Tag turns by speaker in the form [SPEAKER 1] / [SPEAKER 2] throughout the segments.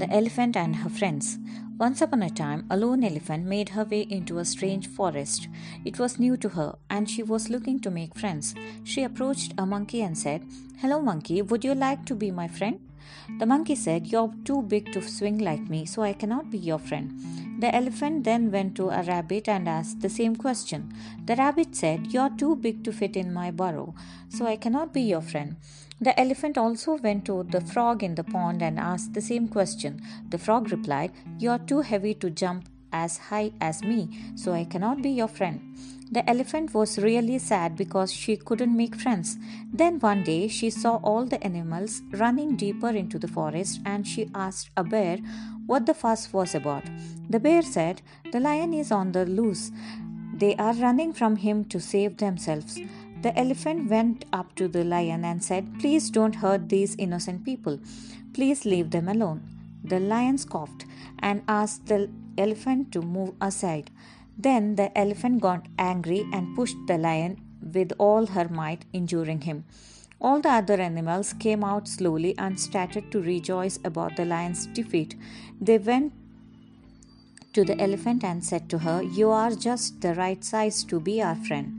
[SPEAKER 1] The Elephant and Her Friends. Once upon a time, a lone elephant made her way into a strange forest. It was new to her, and she was looking to make friends. She approached a monkey and said, Hello, monkey, would you like to be my friend? The monkey said, You're too big to swing like me, so I cannot be your friend. The elephant then went to a rabbit and asked the same question. The rabbit said, You're too big to fit in my burrow, so I cannot be your friend. The elephant also went to the frog in the pond and asked the same question. The frog replied, You're too heavy to jump as high as me, so I cannot be your friend. The elephant was really sad because she couldn't make friends. Then one day she saw all the animals running deeper into the forest and she asked a bear what the fuss was about. The bear said, The lion is on the loose. They are running from him to save themselves. The elephant went up to the lion and said, Please don't hurt these innocent people. Please leave them alone. The lion scoffed and asked the elephant to move aside. Then the elephant got angry and pushed the lion with all her might, injuring him. All the other animals came out slowly and started to rejoice about the lion's defeat. They went to the elephant and said to her, You are just the right size to be our friend.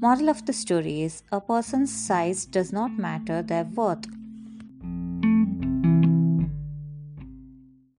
[SPEAKER 1] Moral of the story is a person's size does not matter, their worth